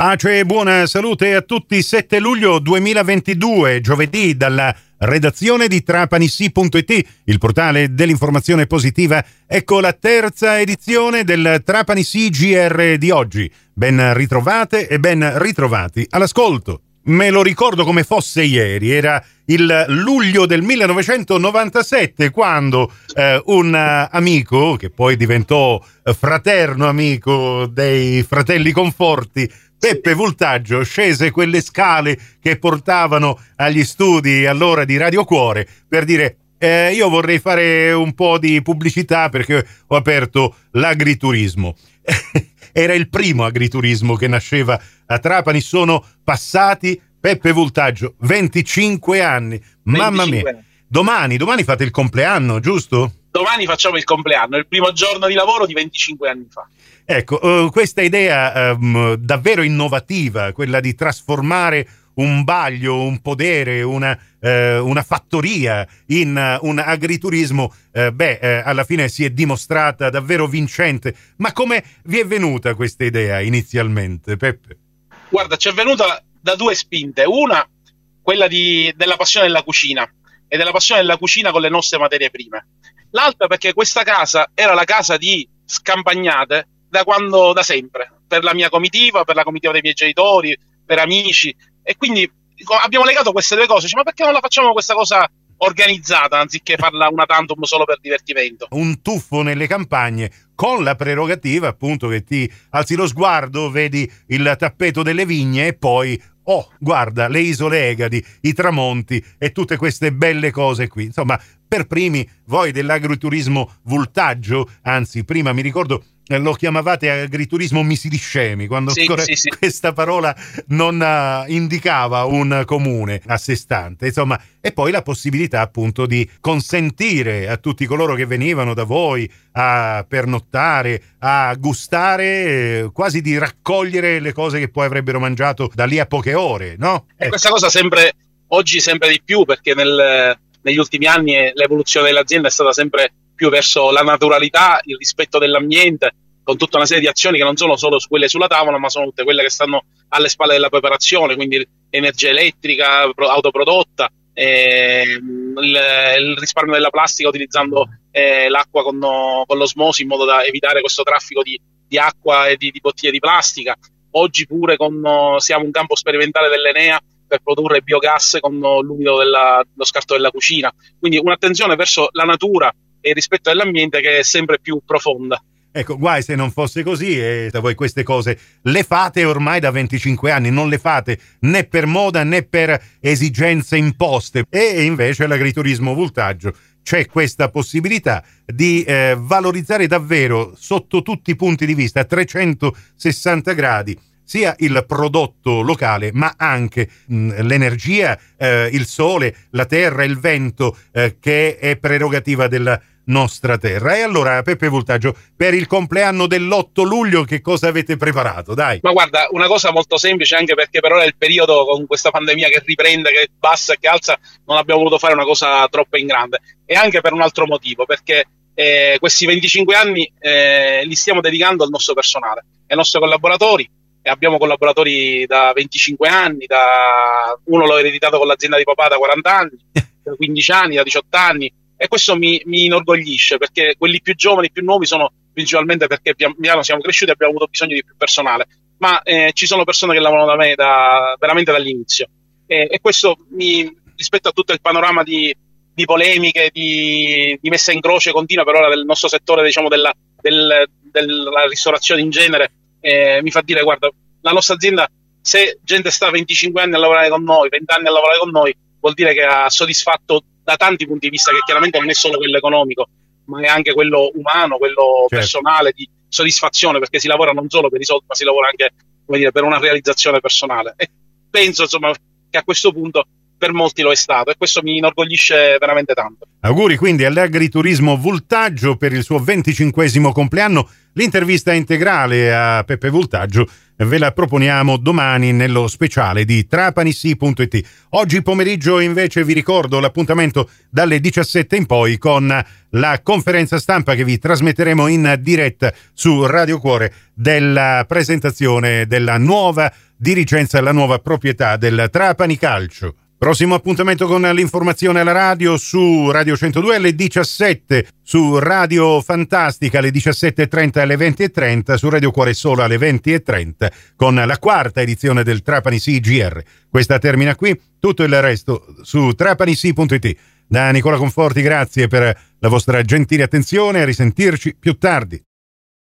Pace e buona salute a tutti. 7 luglio 2022, giovedì, dalla redazione di trapanissi.it, il portale dell'informazione positiva. Ecco la terza edizione del Trapani GR di oggi. Ben ritrovate e ben ritrovati all'ascolto. Me lo ricordo come fosse ieri, era il luglio del 1997 quando eh, un amico, che poi diventò fraterno amico dei fratelli Conforti, Peppe Voltaggio scese quelle scale che portavano agli studi allora di Radio Cuore per dire eh, io vorrei fare un po' di pubblicità perché ho aperto l'agriturismo. Era il primo agriturismo che nasceva a Trapani, sono passati Peppe Voltaggio 25 anni. 25 Mamma mia. Domani, domani fate il compleanno, giusto? Domani facciamo il compleanno, il primo giorno di lavoro di 25 anni fa. Ecco, uh, questa idea um, davvero innovativa, quella di trasformare un baglio, un podere, una, uh, una fattoria in uh, un agriturismo, beh, alla fine si è dimostrata davvero vincente. Ma come vi è venuta questa idea inizialmente, Peppe? Guarda, ci è venuta da due spinte. Una, quella di, della passione della cucina e della passione della cucina con le nostre materie prime. L'altra perché questa casa era la casa di scampagnate da quando, da sempre, per la mia comitiva, per la comitiva dei miei genitori, per amici. E quindi abbiamo legato queste due cose. Dice, ma perché non la facciamo questa cosa organizzata anziché farla una tantum solo per divertimento? Un tuffo nelle campagne con la prerogativa appunto che ti alzi lo sguardo, vedi il tappeto delle vigne e poi oh, guarda, le isole Egadi, i tramonti e tutte queste belle cose qui. Insomma, per primi, voi dell'agriturismo voltaggio, anzi, prima mi ricordo lo chiamavate agriturismo misidiscemi, quando sì, ancora sì, sì. questa parola non uh, indicava un comune a sé stante. Insomma, e poi la possibilità appunto di consentire a tutti coloro che venivano da voi a pernottare, a gustare, eh, quasi di raccogliere le cose che poi avrebbero mangiato da lì a poche ore, no? E ecco. questa cosa sempre, oggi sempre di più, perché nel, negli ultimi anni l'evoluzione dell'azienda è stata sempre più verso la naturalità, il rispetto dell'ambiente, con tutta una serie di azioni che non sono solo quelle sulla tavola, ma sono tutte quelle che stanno alle spalle della preparazione, quindi energia elettrica, autoprodotta, eh, il, il, risparmio della plastica utilizzando eh, l'acqua con, con, l'osmosi in modo da evitare questo traffico di, di acqua e di, di, bottiglie di plastica. Oggi pure con, siamo un campo sperimentale dell'Enea per produrre biogas con l'umido dello scarto della cucina. Quindi un'attenzione verso la natura e rispetto dell'ambiente che è sempre più profonda. Ecco, guai se non fosse così e voi queste cose le fate ormai da 25 anni, non le fate né per moda né per esigenze imposte e invece l'agriturismo voltaggio c'è questa possibilità di eh, valorizzare davvero sotto tutti i punti di vista a 360 gradi sia il prodotto locale, ma anche mh, l'energia, eh, il sole, la terra, il vento, eh, che è prerogativa della nostra terra. E allora, Peppe Voltaggio, per il compleanno dell'8 luglio, che cosa avete preparato? Dai. Ma guarda, una cosa molto semplice, anche perché per ora è il periodo con questa pandemia che riprende, che bassa e che alza, non abbiamo voluto fare una cosa troppo in grande. E anche per un altro motivo, perché eh, questi 25 anni eh, li stiamo dedicando al nostro personale, ai nostri collaboratori e abbiamo collaboratori da 25 anni, da... uno l'ho ereditato con l'azienda di papà da 40 anni, da 15 anni, da 18 anni e questo mi, mi inorgoglisce perché quelli più giovani, più nuovi sono principalmente perché pian piano siamo cresciuti e abbiamo avuto bisogno di più personale, ma eh, ci sono persone che lavorano da me da, veramente dall'inizio. E, e questo mi, rispetto a tutto il panorama di, di polemiche, di, di, messa in croce continua per ora del nostro settore diciamo della, del, della ristorazione in genere, eh, mi fa dire, guarda, la nostra azienda, se gente sta 25 anni a lavorare con noi, 20 anni a lavorare con noi, vuol dire che ha soddisfatto da tanti punti di vista, che chiaramente non è solo quello economico, ma è anche quello umano, quello certo. personale, di soddisfazione, perché si lavora non solo per i soldi, ma si lavora anche dire, per una realizzazione personale. E penso insomma, che a questo punto per molti lo è stato e questo mi inorgoglisce veramente tanto. Auguri quindi all'agriturismo Voltaggio per il suo 25 compleanno. L'intervista integrale a Peppe Voltaggio ve la proponiamo domani nello speciale di trapanissi.it. Oggi pomeriggio invece vi ricordo l'appuntamento dalle 17 in poi con la conferenza stampa che vi trasmetteremo in diretta su Radio Cuore della presentazione della nuova dirigenza la nuova proprietà del Trapani Calcio. Prossimo appuntamento con l'informazione alla radio su Radio 102 alle 17, su Radio Fantastica alle 17.30 alle 20.30, su Radio Cuore Solo alle 20.30 con la quarta edizione del Trapani CGR. Questa termina qui, tutto il resto su trapanisi.it. Da Nicola Conforti grazie per la vostra gentile attenzione, a risentirci più tardi.